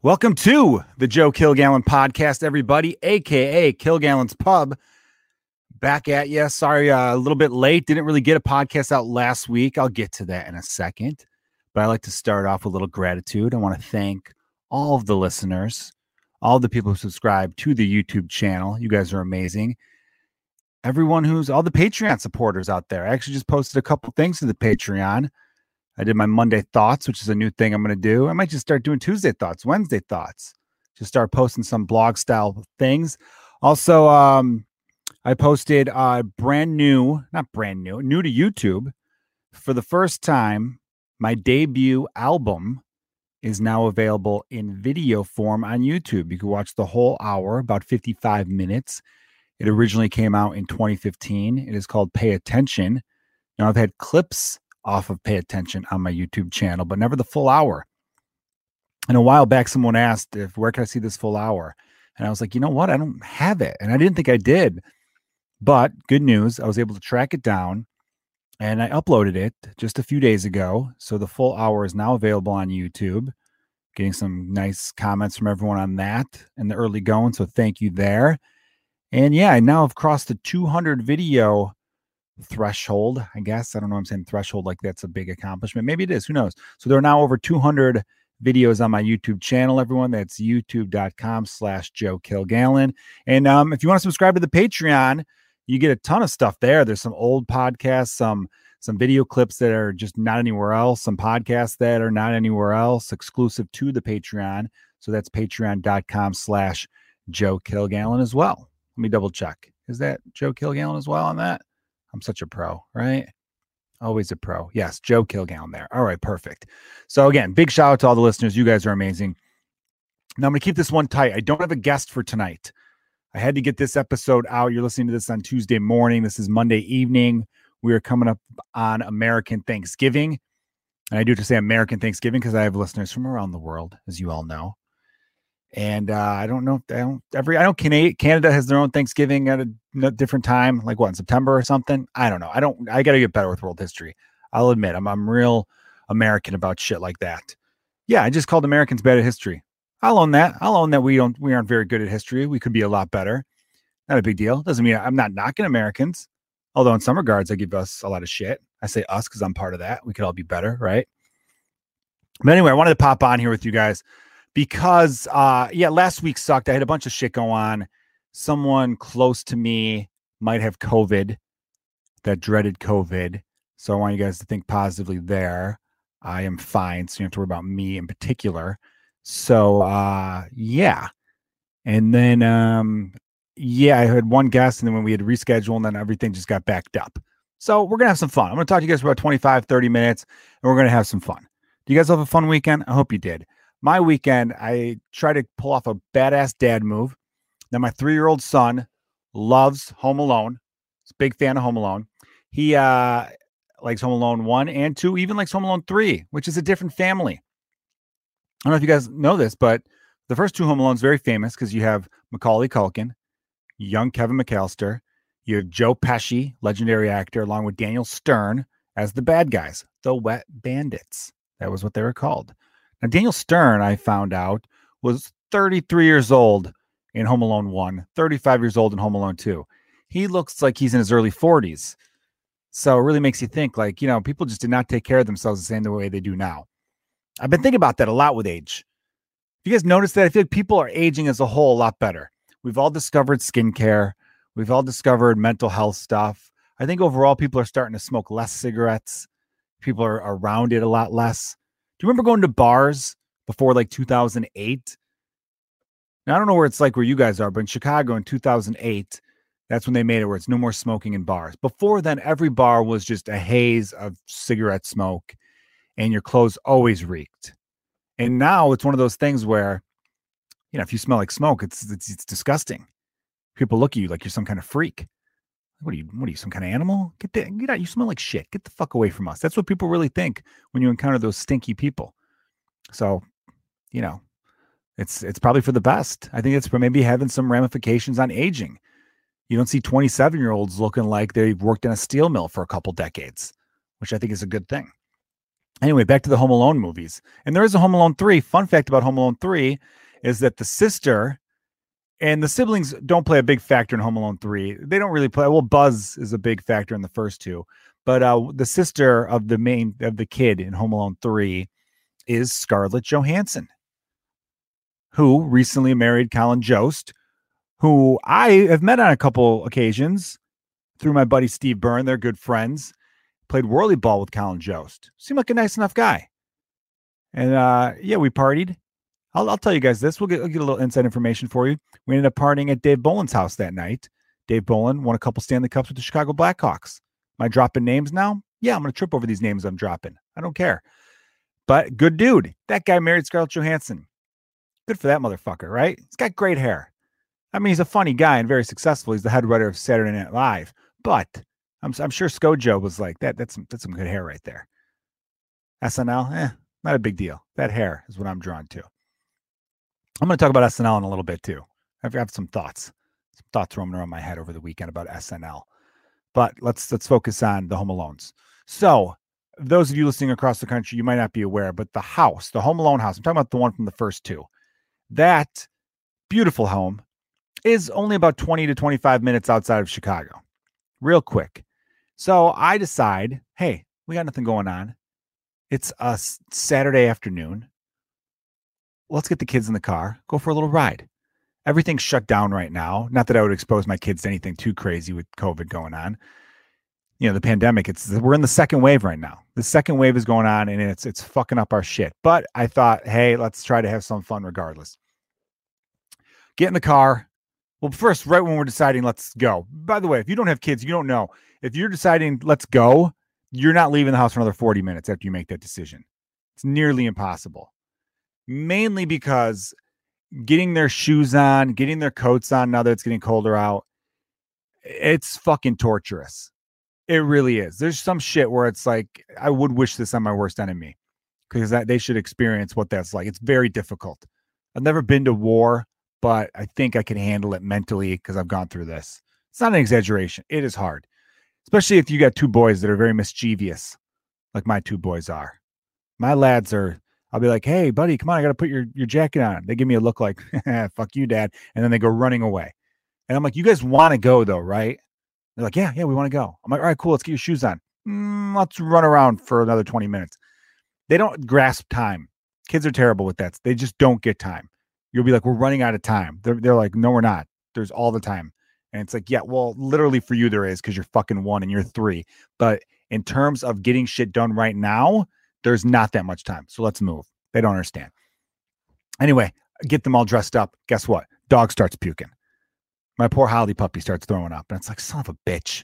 Welcome to the Joe Kilgallen podcast, everybody, aka Kilgallen's Pub. Back at you. Sorry, uh, a little bit late. Didn't really get a podcast out last week. I'll get to that in a second. But I like to start off with a little gratitude. I want to thank all of the listeners, all the people who subscribe to the YouTube channel. You guys are amazing. Everyone who's all the Patreon supporters out there. I actually just posted a couple things to the Patreon. I did my Monday thoughts, which is a new thing I'm going to do. I might just start doing Tuesday thoughts, Wednesday thoughts. Just start posting some blog style things. Also, um, I posted uh brand new, not brand new, new to YouTube for the first time. My debut album is now available in video form on YouTube. You can watch the whole hour, about 55 minutes. It originally came out in 2015. It is called Pay Attention. Now I've had clips off of pay attention on my YouTube channel, but never the full hour. And a while back, someone asked if where can I see this full hour? And I was like, you know what? I don't have it. And I didn't think I did. But good news, I was able to track it down and I uploaded it just a few days ago. So the full hour is now available on YouTube. Getting some nice comments from everyone on that and the early going. So thank you there. And yeah, I now have crossed the 200 video threshold, I guess. I don't know I'm saying threshold like that's a big accomplishment. Maybe it is. Who knows? So there are now over 200 videos on my YouTube channel, everyone. That's youtube.com slash Joe Kilgallen. And um, if you want to subscribe to the Patreon, you get a ton of stuff there. There's some old podcasts, some some video clips that are just not anywhere else, some podcasts that are not anywhere else, exclusive to the Patreon. So that's patreon.com slash Joe Kilgallen as well. Let me double check. Is that Joe Kilgallen as well on that? I'm such a pro, right? Always a pro. Yes, Joe Kilgallen there. All right, perfect. So again, big shout out to all the listeners. You guys are amazing. Now I'm going to keep this one tight. I don't have a guest for tonight. I had to get this episode out. You're listening to this on Tuesday morning. This is Monday evening. We are coming up on American Thanksgiving. And I do to say American Thanksgiving because I have listeners from around the world, as you all know and uh, I don't know. I don't every. I don't. Canada, Canada has their own Thanksgiving at a different time, like what in September or something. I don't know. I don't. I got to get better with world history. I'll admit, I'm I'm real American about shit like that. Yeah, I just called Americans bad at history. I'll own that. I'll own that we don't. We aren't very good at history. We could be a lot better. Not a big deal. Doesn't mean I'm not knocking Americans. Although in some regards, I give us a lot of shit. I say us because I'm part of that. We could all be better, right? But anyway, I wanted to pop on here with you guys because uh yeah, last week sucked. I had a bunch of shit go on. Someone close to me might have COVID, that dreaded COVID. So I want you guys to think positively there. I am fine, so you don't have to worry about me in particular. So uh yeah. And then um yeah, I had one guest, and then when we had rescheduled, and then everything just got backed up. So we're gonna have some fun. I'm gonna talk to you guys for about 25, 30 minutes, and we're gonna have some fun. Do you guys have a fun weekend? I hope you did my weekend, I try to pull off a badass dad move. Now, my three year old son loves Home Alone. He's a big fan of Home Alone. He uh, likes Home Alone 1 and 2, even likes Home Alone 3, which is a different family. I don't know if you guys know this, but the first two Home Alones very famous because you have Macaulay Culkin, young Kevin McAllister, you have Joe Pesci, legendary actor, along with Daniel Stern as the bad guys, the Wet Bandits. That was what they were called. Now, Daniel Stern, I found out, was 33 years old in Home Alone 1, 35 years old in Home Alone 2. He looks like he's in his early 40s. So it really makes you think like, you know, people just did not take care of themselves the same way they do now. I've been thinking about that a lot with age. You guys notice that, I feel like people are aging as a whole a lot better. We've all discovered skincare, we've all discovered mental health stuff. I think overall, people are starting to smoke less cigarettes. People are around it a lot less. Do you remember going to bars before like 2008? Now, I don't know where it's like where you guys are, but in Chicago in 2008, that's when they made it where it's no more smoking in bars. Before then, every bar was just a haze of cigarette smoke and your clothes always reeked. And now it's one of those things where, you know, if you smell like smoke, it's it's, it's disgusting. People look at you like you're some kind of freak. What are you? What are you? Some kind of animal? Get the, get out! You smell like shit. Get the fuck away from us. That's what people really think when you encounter those stinky people. So, you know, it's it's probably for the best. I think it's for maybe having some ramifications on aging. You don't see 27 year olds looking like they've worked in a steel mill for a couple decades, which I think is a good thing. Anyway, back to the Home Alone movies. And there is a Home Alone 3. Fun fact about Home Alone 3 is that the sister and the siblings don't play a big factor in Home Alone 3. They don't really play. Well, Buzz is a big factor in the first two. But uh, the sister of the main of the kid in Home Alone 3 is Scarlett Johansson, who recently married Colin Jost, who I have met on a couple occasions through my buddy Steve Byrne. They're good friends. Played whirly ball with Colin Jost. Seemed like a nice enough guy. And uh, yeah, we partied. I'll, I'll tell you guys this. We'll get, we'll get a little inside information for you. We ended up partying at Dave Bolland's house that night. Dave Bolland won a couple Stanley Cups with the Chicago Blackhawks. Am I dropping names now? Yeah, I'm going to trip over these names I'm dropping. I don't care. But good dude. That guy married Scarlett Johansson. Good for that motherfucker, right? He's got great hair. I mean, he's a funny guy and very successful. He's the head writer of Saturday Night Live. But I'm, I'm sure ScoJo was like, that. That's some, that's some good hair right there. SNL, eh, not a big deal. That hair is what I'm drawn to. I'm going to talk about SNL in a little bit too. I've got some thoughts, some thoughts roaming around my head over the weekend about SNL. But let's let's focus on the Home Alones. So, those of you listening across the country, you might not be aware, but the house, the Home Alone house, I'm talking about the one from the first two. That beautiful home is only about 20 to 25 minutes outside of Chicago. Real quick. So I decide, hey, we got nothing going on. It's a Saturday afternoon. Let's get the kids in the car, go for a little ride everything's shut down right now. Not that I would expose my kids to anything too crazy with COVID going on. You know, the pandemic, it's we're in the second wave right now. The second wave is going on and it's it's fucking up our shit. But I thought, hey, let's try to have some fun regardless. Get in the car. Well, first, right when we're deciding let's go. By the way, if you don't have kids, you don't know. If you're deciding let's go, you're not leaving the house for another 40 minutes after you make that decision. It's nearly impossible. Mainly because getting their shoes on, getting their coats on now that it's getting colder out. It's fucking torturous. It really is. There's some shit where it's like, I would wish this on my worst enemy because that they should experience what that's like. It's very difficult. I've never been to war, but I think I can handle it mentally because I've gone through this. It's not an exaggeration. It is hard, especially if you got two boys that are very mischievous, like my two boys are. My lads are I'll be like, "Hey, buddy, come on, I got to put your your jacket on." They give me a look like, "Fuck you, dad," and then they go running away. And I'm like, "You guys want to go though, right?" They're like, "Yeah, yeah, we want to go." I'm like, "All right, cool. Let's get your shoes on. Mm, let's run around for another 20 minutes." They don't grasp time. Kids are terrible with that. They just don't get time. You'll be like, "We're running out of time." They're they're like, "No, we're not. There's all the time." And it's like, "Yeah, well, literally for you there is because you're fucking one and you're three. But in terms of getting shit done right now, there's not that much time. So let's move. They don't understand. Anyway, get them all dressed up. Guess what? Dog starts puking. My poor Holly puppy starts throwing up. And it's like, son of a bitch.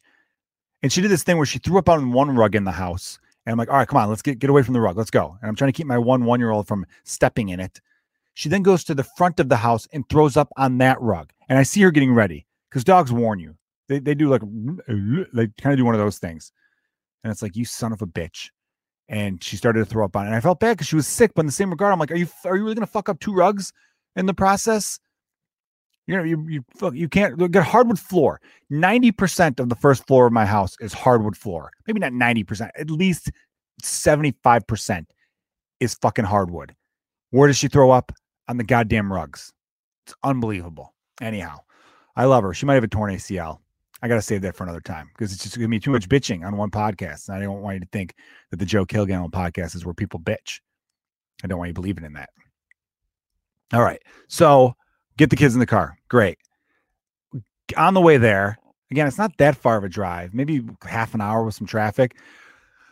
And she did this thing where she threw up on one rug in the house. And I'm like, all right, come on, let's get, get away from the rug. Let's go. And I'm trying to keep my one one year old from stepping in it. She then goes to the front of the house and throws up on that rug. And I see her getting ready because dogs warn you. They, they do like, they kind of do one of those things. And it's like, you son of a bitch and she started to throw up on it. And I felt bad because she was sick, but in the same regard, I'm like, are you are you really gonna fuck up two rugs in the process? You know, you you fuck, you can't get hardwood floor. Ninety percent of the first floor of my house is hardwood floor. Maybe not ninety percent, at least seventy five percent is fucking hardwood. Where does she throw up on the goddamn rugs? It's unbelievable. Anyhow, I love her. She might have a torn ACL. I got to save that for another time because it's just going to be too much bitching on one podcast. And I don't want you to think that the Joe Kilgallen podcast is where people bitch. I don't want you believing in that. All right. So get the kids in the car. Great. On the way there, again, it's not that far of a drive, maybe half an hour with some traffic.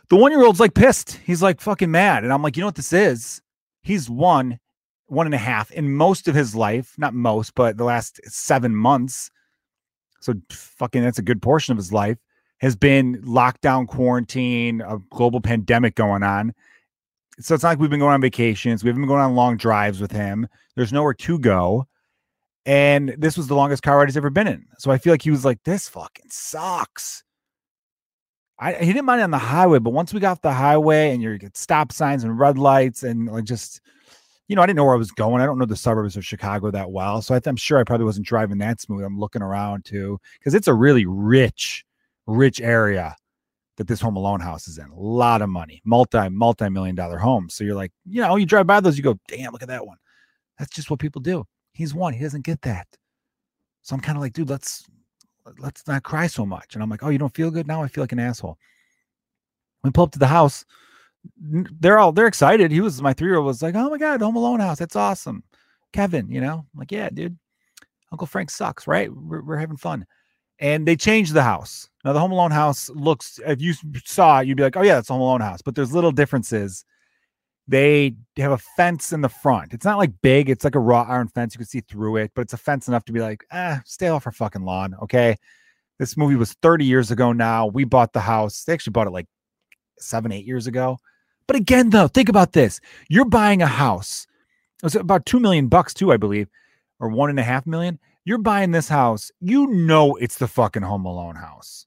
The one year old's like pissed. He's like fucking mad. And I'm like, you know what this is? He's one, one and a half in most of his life, not most, but the last seven months so fucking that's a good portion of his life has been lockdown, quarantine, a global pandemic going on. So it's not like we've been going on vacations. We haven't been going on long drives with him. There's nowhere to go. And this was the longest car ride he's ever been in. So I feel like he was like, this fucking sucks. I he didn't mind on the highway, but once we got off the highway and you get stop signs and red lights and like just you know, I didn't know where I was going. I don't know the suburbs of Chicago that well. So I am sure I probably wasn't driving that smooth. I'm looking around too, because it's a really rich, rich area. that this Home Alone house is in. A lot of money, multi multi million dollar homes. So you're like, you know, you drive by those, you go, damn, look at that one. That's just what people do. He's one. He doesn't get that. So I'm kind of like, dude, let's let's not cry so much. And I'm like, oh, you don't feel good now? I feel like an asshole. We pull up to the house. They're all they're excited. He was my three year old was like, oh my god, Home Alone house. That's awesome. Kevin, you know, I'm like, yeah, dude. Uncle Frank sucks, right? We're, we're having fun. And they changed the house. Now the Home Alone house looks. If you saw it, you'd be like, oh yeah, it's Home Alone house. But there's little differences they have a fence in the front. It's not like big, it's like a raw iron fence. You can see through it, but it's a fence enough to be like, ah, stay off our fucking lawn. Okay. This movie was 30 years ago now. We bought the house. They actually bought it like seven, eight years ago. But again, though, think about this. You're buying a house. It was about two million bucks, too, I believe, or one and a half million. You're buying this house. You know it's the fucking Home Alone house.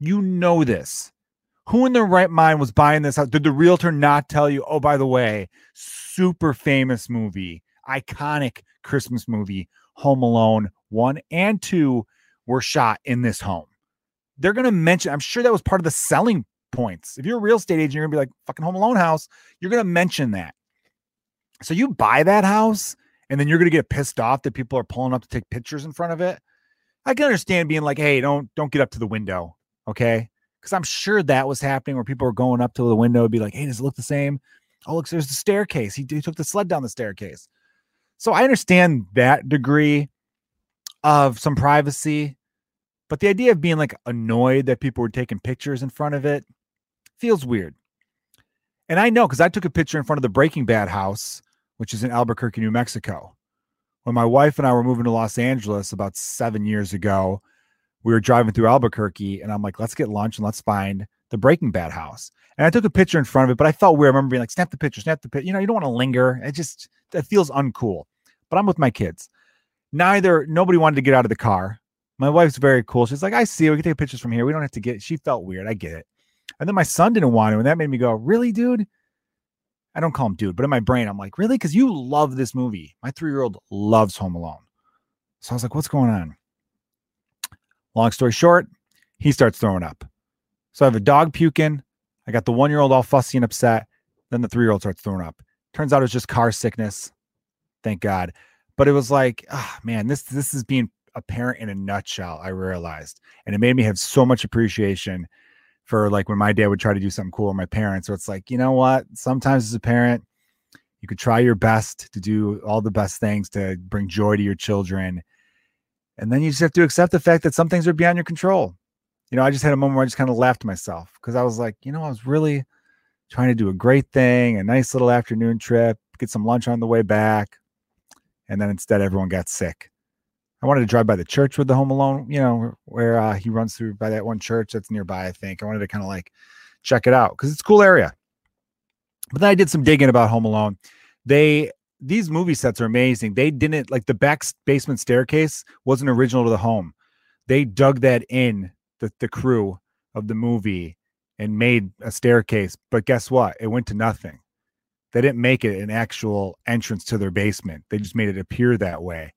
You know this. Who in their right mind was buying this house? Did the realtor not tell you, oh, by the way, super famous movie, iconic Christmas movie, Home Alone 1 and 2 were shot in this home? They're going to mention, I'm sure that was part of the selling points. If you're a real estate agent, you're to be like, fucking Home Alone house, you're to mention that. So you buy that house and then you're to get pissed off that people are pulling up to take pictures in front of it. I can understand being like, hey, don't don't get up to the window. Okay because I'm sure that was happening where people were going up to the window and be like, hey, does it look the same? Oh, look, there's the staircase. He, he took the sled down the staircase. So I understand that degree of some privacy, but the idea of being like annoyed that people were taking pictures in front of it feels weird. And I know because I took a picture in front of the Breaking Bad house, which is in Albuquerque, New Mexico. When my wife and I were moving to Los Angeles about seven years ago, we were driving through Albuquerque and I'm like, let's get lunch and let's find the Breaking Bad house. And I took a picture in front of it, but I felt weird. I remember being like, snap the picture, snap the picture. You know, you don't want to linger. It just, it feels uncool. But I'm with my kids. Neither, nobody wanted to get out of the car. My wife's very cool. She's like, I see, we can take pictures from here. We don't have to get, she felt weird. I get it. And then my son didn't want to. And that made me go, really, dude? I don't call him dude, but in my brain, I'm like, really? Because you love this movie. My three year old loves Home Alone. So I was like, what's going on? Long story short, he starts throwing up. So I have a dog puking. I got the one year old all fussy and upset. Then the three year old starts throwing up. Turns out it was just car sickness. Thank God. But it was like, oh, man, this this is being a parent in a nutshell. I realized, and it made me have so much appreciation for like when my dad would try to do something cool with my parents. So it's like, you know what? Sometimes as a parent, you could try your best to do all the best things to bring joy to your children and then you just have to accept the fact that some things are beyond your control. You know, I just had a moment where I just kind of laughed to myself because I was like, you know, I was really trying to do a great thing, a nice little afternoon trip, get some lunch on the way back. And then instead, everyone got sick. I wanted to drive by the church with the Home Alone, you know, where uh, he runs through by that one church that's nearby, I think. I wanted to kind of like check it out because it's a cool area. But then I did some digging about Home Alone. They these movie sets are amazing. They didn't like the back basement staircase wasn't original to the home. They dug that in the, the crew of the movie and made a staircase. But guess what? It went to nothing. They didn't make it an actual entrance to their basement. They just made it appear that way.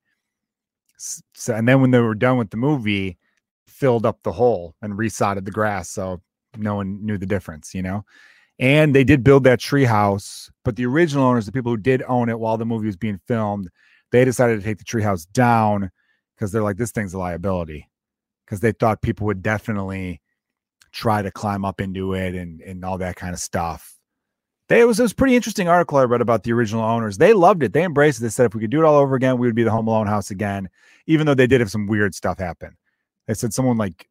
So, and then when they were done with the movie, filled up the hole and resodded the grass. So no one knew the difference, you know? And they did build that tree house, but the original owners, the people who did own it while the movie was being filmed, they decided to take the tree house down because they're like, this thing's a liability. Because they thought people would definitely try to climb up into it and, and all that kind of stuff. They, it was it was pretty interesting article I read about the original owners. They loved it. They embraced it. They said if we could do it all over again, we would be the Home Alone house again. Even though they did have some weird stuff happen. They said someone like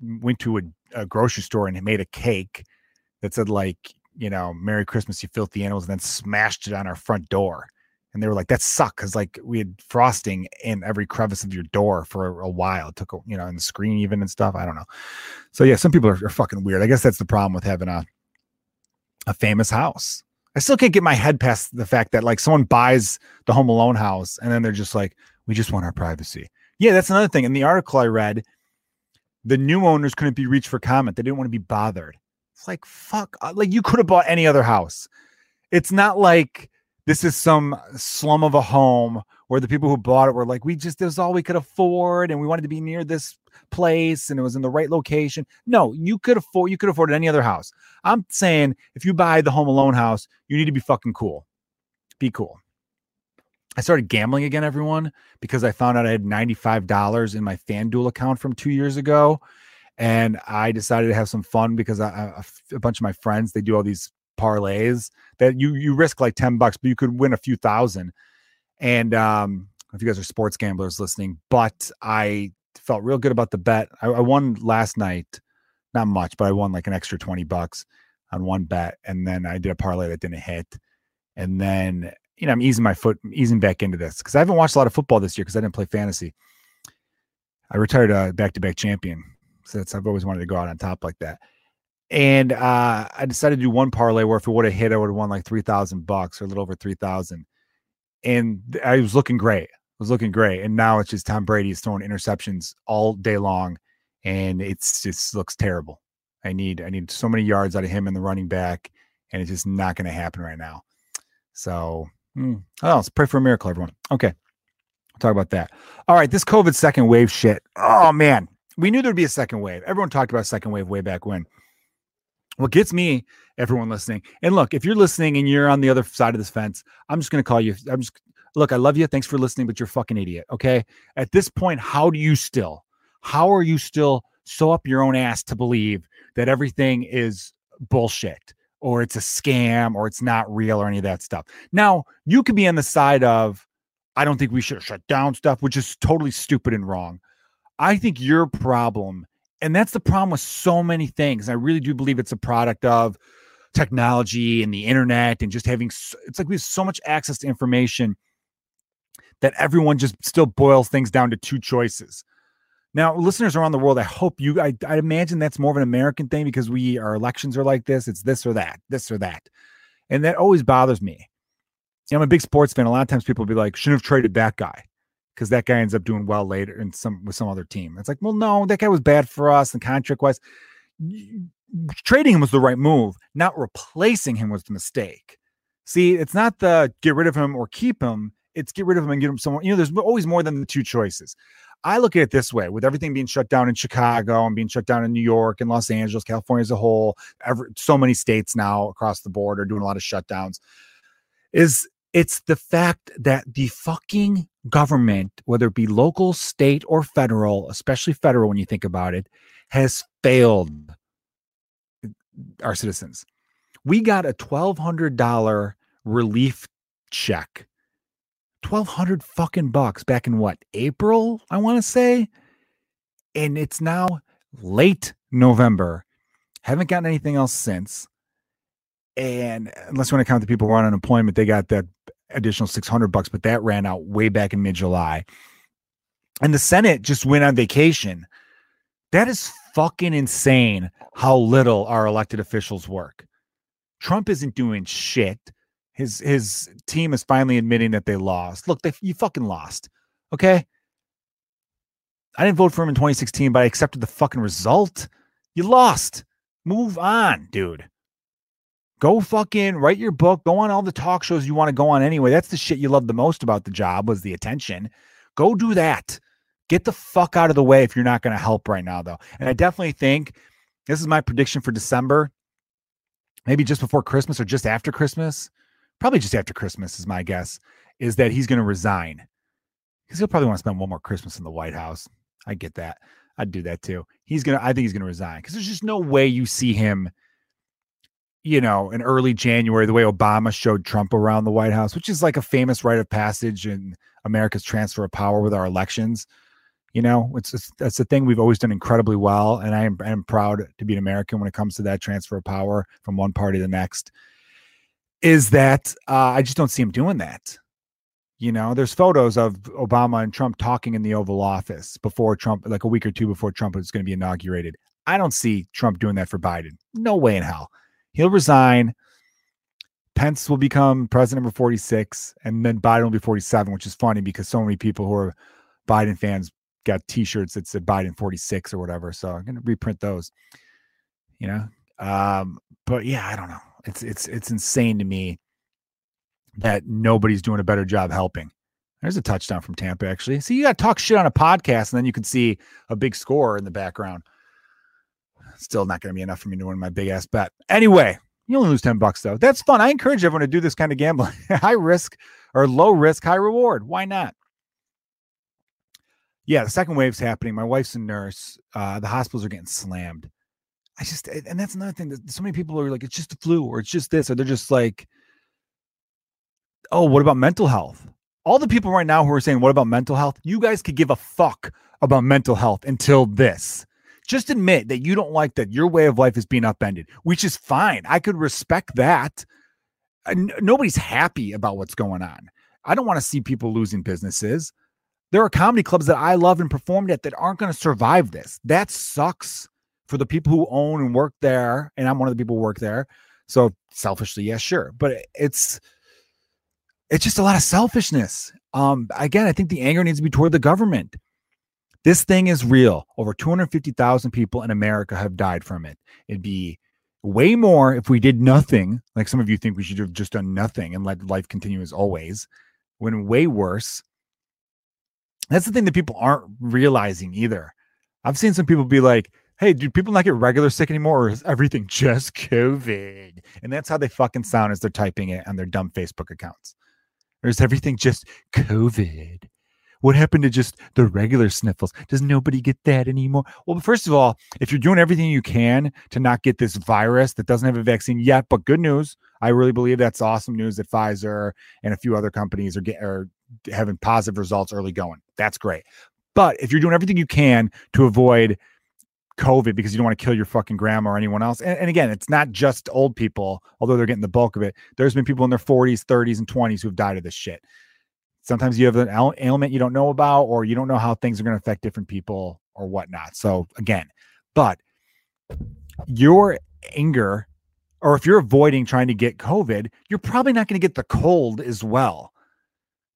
went to a, a grocery store and made a cake that said like you know merry christmas you filthy animals and then smashed it on our front door and they were like that sucked because like we had frosting in every crevice of your door for a, a, while it took a, you know in the screen even and stuff i don't know so yeah some people are, are fucking weird i guess that's the problem with having a a famous house i still can't get my head past the fact that like someone buys the home alone house and then they're just like we just want our privacy yeah that's another thing in the article i read the new owners couldn't be reached for comment they didn't want to be bothered it's like, fuck, uh, like you could have bought any other house. It's not like this is some slum of a home where the people who bought it were like, we just, this is all we could afford and we wanted to be near this place and it was in the right location. No, you could afford you could afford any other house. I'm saying if you buy the Home Alone house, you need to be fucking cool. Be cool. I started gambling again, everyone, because I found out I had $95 in my FanDuel account from two years ago. And I decided to have some fun because I, I, a bunch of my friends, they do all these parlays that you you risk like 10 bucks, but you could win a few thousand. And um, if you guys are sports gamblers listening, but I felt real good about the bet. I, I won last night, not much, but I won like an extra 20 bucks on one bet. And then I did a parlay that didn't hit. And then you know, I'm easing my foot, easing back into this because I haven't watched a lot of football this year because I didn't play fantasy. I retired a back to back champion. So that's, I've always wanted to go out on top like that. And uh, I decided to do one parlay where if it would have hit, I would have won like 3,000 bucks or a little over 3,000. And I was looking great. I was looking great. And now it's just Tom Brady is throwing interceptions all day long. And it's just looks terrible. I need, I need so many yards out of him and the running back. And it's just not going to happen right now. So Mm. Oh, let's pray for a miracle, everyone. Okay. We'll talk about that. All right. This COVID second wave shit. Oh, man. We knew there'd be a second wave. Everyone talked about second wave way back when. What gets me, everyone listening, and look, if you're listening and you're on the other side of this fence, I'm just going to call you. I'm just, look, I love you. Thanks for listening, but you're fucking idiot. Okay. At this point, how do you still, how are you still so up your own ass to believe that everything is bullshit? or it's a scam or it's not real or any of that stuff. Now, you could be on the side of, I don't think we should shut down stuff, which is totally stupid and wrong. I think your problem, and that's the problem with so many things. I really do believe it's a product of technology and the internet and just having, it's like we have so much access to information that everyone just still boils things down to two choices now, listeners around the world, I hope you, I, I imagine that's more of an American thing because we, our elections are like this. It's this or that, this or that. And that always bothers me. I'm a big sports fan. A lot of times people will be like, shouldn't have traded that guy because that guy ends up doing well later in some with some other team. It's like, well, no, that guy was bad for us and contract wise. Trading him was the right move, not replacing him was the mistake. See, it's not the get rid of him or keep him. It's get rid of him and get him somewhere. You know, there's always more than the two choices. I look at it this way with everything being shut down in Chicago and being shut down in New York and Los Angeles, California as a whole, every, so many states now across the board are doing a lot of shutdowns. Is it's the fact that the fucking government, whether it be local, state, or federal, especially federal when you think about it, has failed our citizens. We got a $1,200 relief check 1200 fucking bucks back in what April I want to say? And it's now late November. Haven't gotten anything else since. And unless you want to count the people who are on unemployment they got that additional 600 bucks but that ran out way back in mid-July. And the Senate just went on vacation. That is fucking insane how little our elected officials work. Trump isn't doing shit his his team is finally admitting that they lost. Look, they you fucking lost. Okay. I didn't vote for him in 2016, but I accepted the fucking result. You lost. Move on, dude. Go fucking write your book. Go on all the talk shows you want to go on anyway. That's the shit you love the most about the job was the attention. Go do that. Get the fuck out of the way if you're not going to help right now, though. And I definitely think this is my prediction for December, maybe just before Christmas or just after Christmas probably just after Christmas is my guess, is that he's going to resign because he'll probably want to spend one more Christmas in the White House. I get that. I'd do that too. He's gonna. I think he's gonna resign because there's just no way you see him. You know, in early January, the way Obama showed Trump around the White House, which is like a famous rite of passage in America's transfer of power with our elections. You know, it's, that's the thing we've always done incredibly well, and I am I am proud to be an American when it comes to that transfer of power from one party to the next is that uh, I just don't see him doing that. You know, there's photos of Obama and Trump talking in the Oval Office before Trump, like a week or two before Trump was going to be inaugurated. I don't see Trump doing that for Biden. No way in hell. He'll resign. Pence will become president number 46, and then Biden will be 47, which is funny because so many people who are Biden fans got t-shirts that said Biden 46 or whatever. So I'm gonna reprint those. You know? Um, but yeah, I don't know. It's it's it's insane to me that nobody's doing a better job helping. There's a touchdown from Tampa, actually. See, you got to talk shit on a podcast, and then you can see a big score in the background. Still not going to be enough for me to win my big ass bet. Anyway, you only lose 10 bucks, though. That's fun. I encourage everyone to do this kind of gambling. high risk or low risk, high reward. Why not? Yeah, the second wave's happening. My wife's a nurse. Uh, the hospitals are getting slammed. I just, and that's another thing that so many people are like, it's just the flu or it's just this, or they're just like, oh, what about mental health? All the people right now who are saying, what about mental health? You guys could give a fuck about mental health until this. Just admit that you don't like that your way of life is being upended, which is fine. I could respect that. Nobody's happy about what's going on. I don't want to see people losing businesses. There are comedy clubs that I love and performed at that aren't going to survive this. That sucks for the people who own and work there. And I'm one of the people who work there. So selfishly, yeah, sure. But it's it's just a lot of selfishness. Um, again, I think the anger needs to be toward the government. This thing is real. Over 250,000 people in America have died from it. It'd be way more if we did nothing, like some of you think we should have just done nothing and let life continue as always, when way worse. That's the thing that people aren't realizing either. I've seen some people be like, hey, do people not get regular sick anymore, or is everything just COVID? And that's how they fucking sound as they're typing it on their dumb Facebook accounts. Or is everything just COVID? What happened to just the regular sniffles? Does nobody get that anymore? Well, first of all, if you're doing everything you can to not get this virus that doesn't have a vaccine yet, but good news, I really believe that's awesome news that Pfizer and a few other companies are getting are having positive results early going. That's great. But if you're doing everything you can to avoid COVID because you don't want to kill your fucking grandma or anyone else. And, and, again, it's not just old people, although they're getting the bulk of it. There's been people in their 40s, 30s, and 20s who've died of this shit sometimes you have an ailment you don't know about or you don't know how things are going to affect different people or whatnot so again but your anger or if you're avoiding trying to get covid you're probably not going to get the cold as well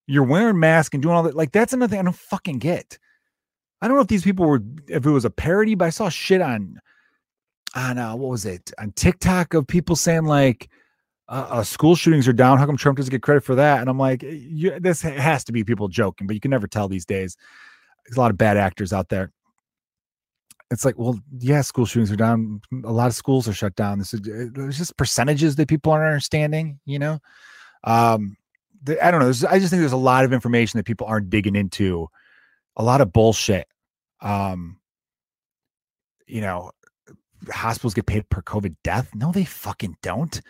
you're wearing masks and doing all that like that's another thing i don't fucking get i don't know if these people were if it was a parody but i saw shit on on uh, what was it on tiktok of people saying like uh, uh, school shootings are down. How come Trump doesn't get credit for that? And I'm like, this has to be people joking, but you can never tell these days. There's a lot of bad actors out there. It's like, well, yeah, school shootings are down. A lot of schools are shut down. This is there's just percentages that people aren't understanding. You know, um, the, I don't know. I just think there's a lot of information that people aren't digging into. A lot of bullshit. Um, you know, hospitals get paid per COVID death. No, they fucking don't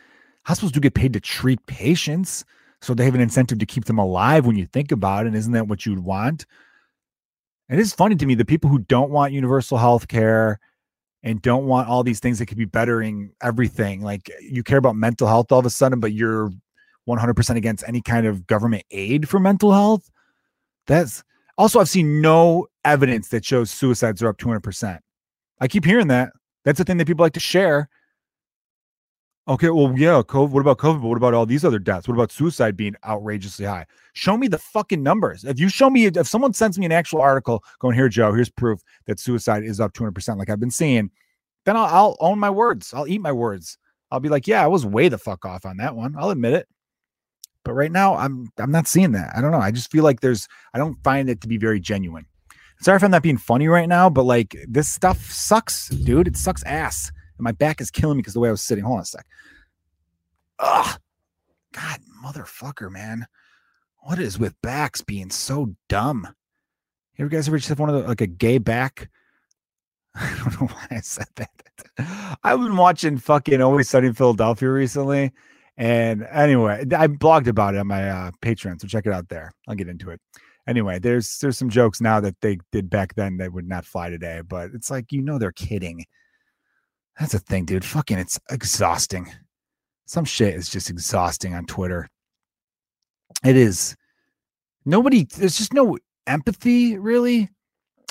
hospitals do get paid to treat patients. So they have an incentive to keep them alive when you think about it. And isn't that what you'd want? It is funny to me the people who don't want universal health care and don't want all these things that could be bettering everything. Like you care about mental health all of a sudden, but you're 100% against any kind of government aid for mental health. That's also, I've seen no evidence that shows suicides are up 200%. I keep hearing that. That's the thing that people like to share. Okay, well, yeah, COVID. What about COVID? But what about all these other deaths? What about suicide being outrageously high? Show me the fucking numbers. If you show me, if someone sends me an actual article going here, Joe, here's proof that suicide is up 200%, like I've been seeing, then I'll, I'll own my words. I'll eat my words. I'll be like, yeah, I was way the fuck off on that one. I'll admit it. But right now, I'm I'm not seeing that. I don't know. I just feel like there's. I don't find it to be very genuine. Sorry if I'm not being funny right now, but like this stuff sucks, dude. It sucks ass and my back is killing me because the way I was sitting. Hold on a sec. Ugh. God, motherfucker, man. What is with backs being so dumb? You guys ever just have one of the like a gay back? I don't know why I said that. I've been watching fucking Always Sunny in Philadelphia recently. And anyway, I blogged about it on my uh, Patreon, so check it out there. I'll get into it. Anyway, there's there's some jokes now that they did back then that would not fly today, but it's like you know they're kidding. That's a thing, dude. Fucking, it's exhausting. Some shit is just exhausting on Twitter. It is. Nobody, there's just no empathy, really.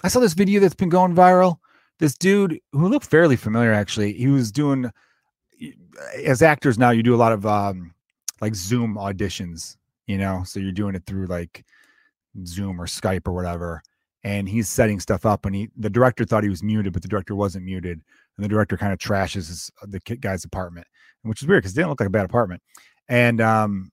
I saw this video that's been going viral. This dude who looked fairly familiar, actually, he was doing, as actors now, you do a lot of um, like Zoom auditions, you know? So you're doing it through like Zoom or Skype or whatever. And he's setting stuff up, and he the director thought he was muted, but the director wasn't muted and the director kind of trashes his, uh, the guy's apartment, which is weird because it didn't look like a bad apartment. And um,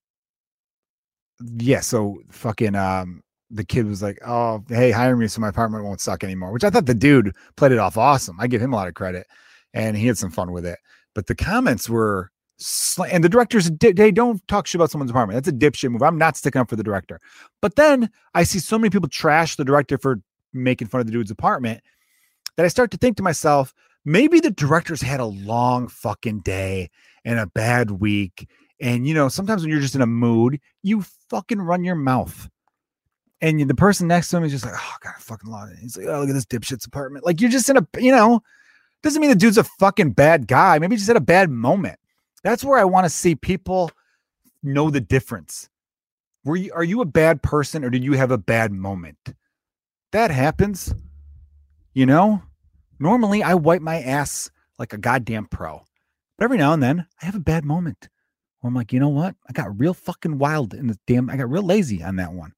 yeah, so fucking um the kid was like, "Oh, hey, hire me so my apartment won't suck anymore." Which I thought the dude played it off awesome. I give him a lot of credit, and he had some fun with it. But the comments were, sl- and the directors they don't talk shit about someone's apartment. That's a dipshit move. I'm not sticking up for the director. But then I see so many people trash the director for making fun of the dude's apartment that I start to think to myself, maybe the director's had a long fucking day and a bad week. And you know, sometimes when you're just in a mood, you fucking run your mouth and the person next to him is just like, oh god, I fucking love it. He's like, oh look at this dipshit's apartment. Like you're just in a, you know, doesn't mean the dude's a fucking bad guy. Maybe he just had a bad moment. That's where I want to see people know the difference. Were you are you a bad person or did you have a bad moment? That happens. You know, normally I wipe my ass like a goddamn pro. But every now and then I have a bad moment. Where I'm like, you know what? I got real fucking wild in the damn I got real lazy on that one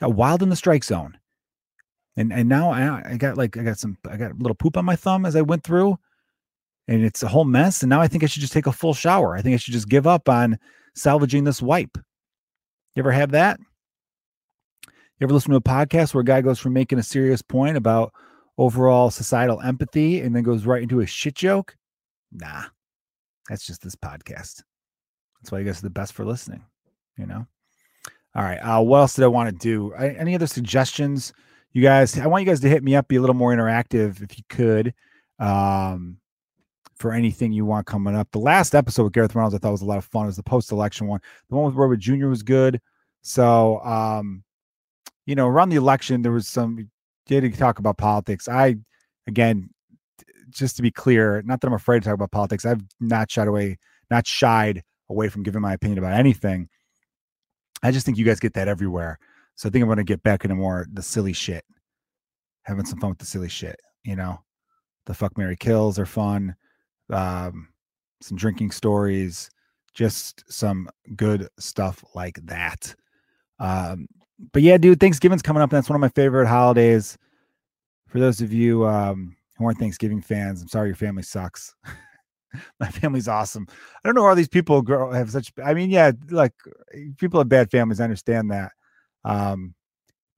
got wild in the strike zone. And and now I, I got like I got some I got a little poop on my thumb as I went through, and it's a whole mess. And now I think I should just take a full shower. I think I should just give up on salvaging this wipe. You ever have that? You ever listen to a podcast where a guy goes from making a serious point about overall societal empathy and then goes right into a shit joke? Nah, that's just this podcast. That's why you guys are the best for listening, you know? All right. Uh, what else did I want to do? I, any other suggestions? You guys, I want you guys to hit me up, be a little more interactive if you could. Um, for anything you want coming up. The last episode with Gareth Reynolds I thought was a lot of fun. It was the post-election one. The one with Robert Jr. was good. So um, you know, around the election, there was some did talk about politics. I again, just to be clear, not that I'm afraid to talk about politics. I've not shied away, not shied away from giving my opinion about anything. I just think you guys get that everywhere. So I think I'm going to get back into more the silly shit, having some fun with the silly shit. You know, the fuck marry kills are fun. Um, some drinking stories, just some good stuff like that. Um, but yeah, dude, Thanksgiving's coming up, and that's one of my favorite holidays. For those of you um, who aren't Thanksgiving fans, I'm sorry your family sucks. my family's awesome. I don't know why these people grow have such. I mean, yeah, like people have bad families. I understand that, um,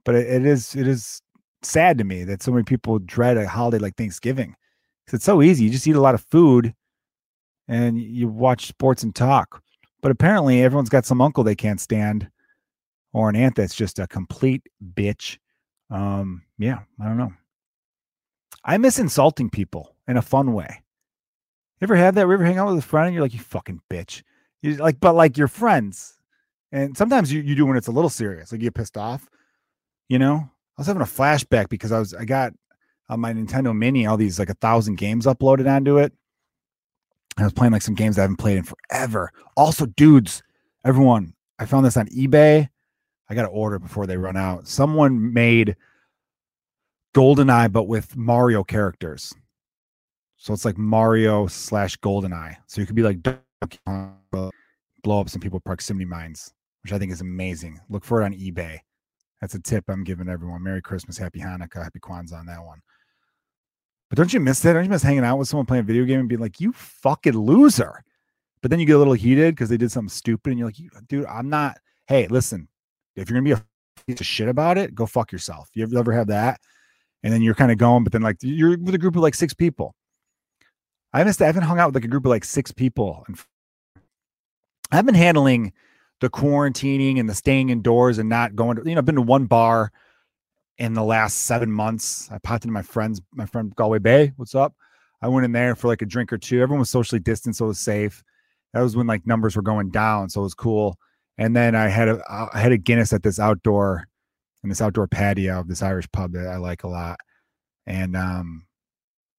but it, it is it is sad to me that so many people dread a holiday like Thanksgiving because it's so easy. You just eat a lot of food, and you watch sports and talk. But apparently, everyone's got some uncle they can't stand, or an aunt that's just a complete bitch. Um, yeah, I don't know. I miss insulting people in a fun way You ever have that? ever hang out with a friend and you're like, you fucking bitch. You like, but like your friends. And sometimes you, you do when it's a little serious, like you get pissed off. You know, I was having a flashback because I was I got on my Nintendo Mini all these like a thousand games uploaded onto it. I was playing like some games I haven't played in forever. Also, dudes, everyone, I found this on eBay. I got to order before they run out. Someone made GoldenEye, but with Mario characters. So it's like Mario slash GoldenEye. So you could be like blow up some people with proximity mines, which I think is amazing. Look for it on eBay. That's a tip I'm giving everyone. Merry Christmas, Happy Hanukkah, Happy Kwanzaa on that one. But don't you miss that? Don't you miss hanging out with someone playing a video game and being like, you fucking loser? But then you get a little heated because they did something stupid and you're like, dude, I'm not. Hey, listen, if you're going to be a piece of shit about it, go fuck yourself. You ever have that? And then you're kind of going, but then like you're with a group of like six people I missed. I haven't hung out with like a group of like six people, and I've been handling the quarantining and the staying indoors and not going to. You know, I've been to one bar in the last seven months. I popped into my friend's, my friend Galway Bay. What's up? I went in there for like a drink or two. Everyone was socially distanced, so it was safe. That was when like numbers were going down, so it was cool. And then I had a I had a Guinness at this outdoor in this outdoor patio of this Irish pub that I like a lot. And um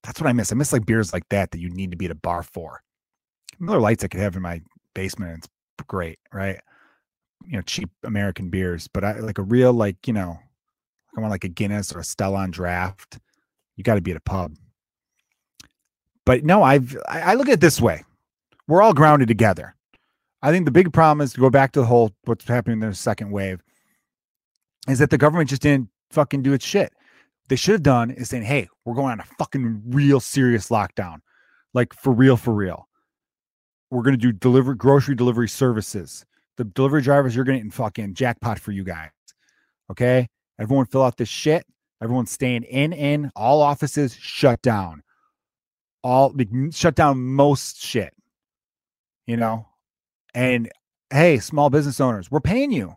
that's what I miss. I miss like beers like that that you need to be at a bar for. Miller Lites I could have in my basement. It's great, right? You know, cheap American beers, but I like a real like you know, I want like a Guinness or a Stella on draft. You got to be at a pub. But no, I've I, look at it this way: we're all grounded together. I think the big problem is to go back to the whole what's happening in the second wave is that the government just didn't fucking do its shit they should have done is saying, hey, we're going on a fucking real serious lockdown. Like for real, for real. We're going to do deliver grocery delivery services The delivery drivers, you're getting fucking jackpot for you guys. Okay. Everyone fill out this shit. Everyone's staying in, in. All offices shut down. All shut down most shit. You know? And hey, small business owners, we're paying you.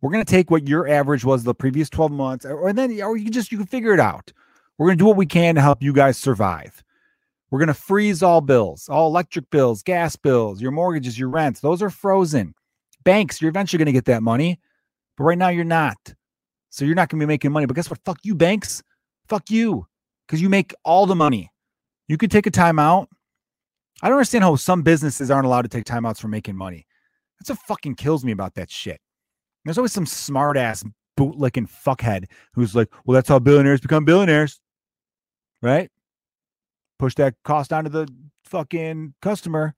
We're to take what your average was the previous 12 months, or then, or you can just, you can figure it out. We're to do what we can to help you guys survive. We're to freeze all bills, all electric bills, gas bills, your mortgages, your rents. Those are frozen. Banks, you're eventually going to get that money, but right now you're not. So you're not going to be making money. But guess what? Fuck you, banks. Fuck you. Because you make all the money. You could take a timeout. I don't understand how some businesses aren't allowed to take timeouts for making money. That's what fucking kills me about that shit. There's always some smart ass bootlicking fuckhead who's like, well, that's how billionaires become billionaires. Right? Push that cost onto the fucking customer.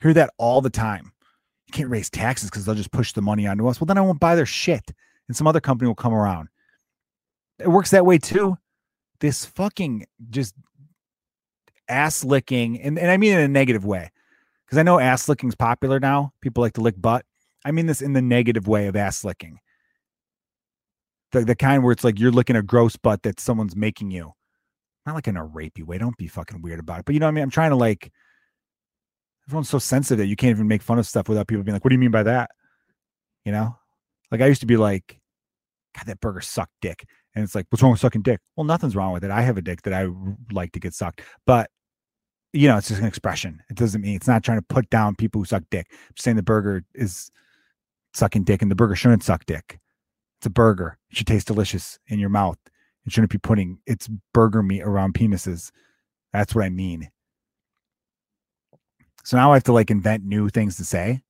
Hear that all the time. You can't raise taxes because they'll just push the money onto us. Well, then I won't buy their shit and some other company will come around. It works that way too. This fucking just ass licking, and, and I mean in a negative way, because I know ass licking is popular now. People like to lick butt. I mean this in the negative way of ass licking. The, the kind where it's like you're licking a gross butt that someone's making you. Not like in a rapey way. Don't be fucking weird about it. But you know what I mean? I'm trying to like, everyone's so sensitive that you can't even make fun of stuff without people being like, what do you mean by that? You know? Like I used to be like, God, that burger sucked dick. And it's like, what's wrong with sucking dick? Well, nothing's wrong with it. I have a dick that I like to get sucked. But you know, it's just an expression. It doesn't mean it's not trying to put down people who suck dick. I'm saying the burger is sucking dick and the burger shouldn't suck dick. It's a burger. It should taste delicious in your mouth. It shouldn't be putting its burger meat around penises. That's what I mean. So now I have to like invent new things to say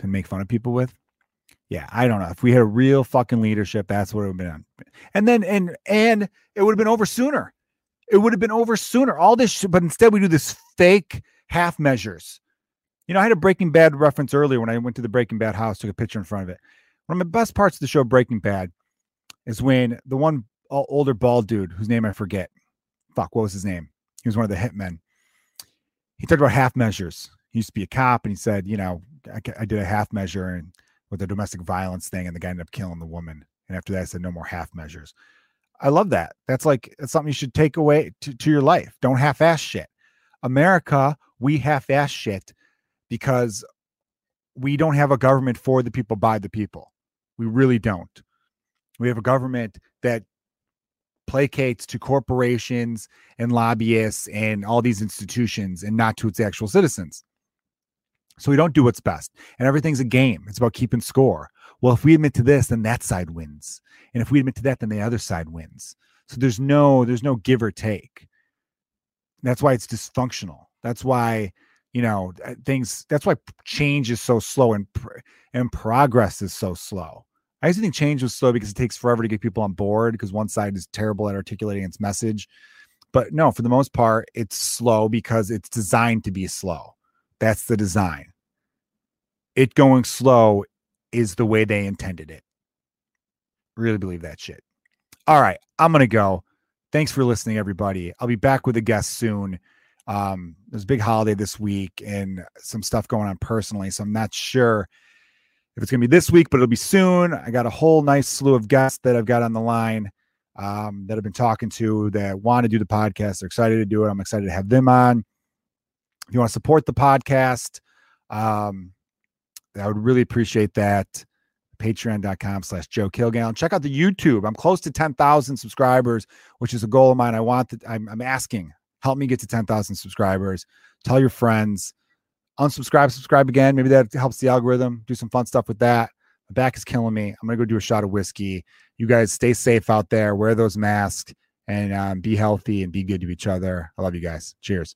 to make fun of people with yeah, I don't know. If we had a real fucking leadership, that's what it would have been. And then and and it would have been over sooner. It would have been over sooner. All this, but instead we do this fake half measures. You know, I had a Breaking Bad reference earlier when I went to the Breaking Bad house, took a picture in front of it. One of the best parts of the show Breaking Bad is when the one older bald dude whose name I forget. Fuck, what was his name? He was one of the hitmen. He talked about half measures. He used to be a cop, and he said, you know, I, I did a half measure, and with the domestic violence thing, and the guy ended up killing the woman. And after that, I said no more half measures. I love that. That's like that's something you should take away to, to your life. Don't half-ass shit. America, we half-ass shit because we don't have a government for the people by the people. We really don't. We have a government that placates to corporations and lobbyists and all these institutions and not to its actual citizens. So we don't do what's best. And everything's a game. It's about keeping score. Well, if we admit to this, then that side wins. And if we admit to that, then the other side wins. So there's no there's no give or take. That's why it's dysfunctional. That's why, you know, uh, things that's why change is so slow and and progress is so slow. I to think change was slow because it takes forever to get people on board because one side is terrible at articulating its message. But no, for the most part, it's slow because it's designed to be slow. That's the design. It going slow is the way they intended it. Really believe that shit. All right, I'm gonna go. Thanks for listening, everybody. I'll be back with a guest soon. Um, there's a big holiday this week and some stuff going on personally, so I'm not sure if it's gonna be this week, but it'll be soon. I got a whole nice slew of guests that I've got on the line um, that I've been talking to that want to do the podcast. They're excited to do it. I'm excited to have them on. If you want to support the podcast, um, I would really appreciate that. Patreon.com slash Joe Kilgallen. Check out the YouTube. I'm close to 10,000 subscribers, which is a goal of mine. I want that. I'm, I'm asking, help me get to 10,000 subscribers. Tell your friends. Unsubscribe, subscribe again. Maybe that helps the algorithm. Do some fun stuff with that. My back is killing me. I'm to go do a shot of whiskey. You guys stay safe out there. Wear those masks and um, be healthy and be good to each other. I love you guys. Cheers.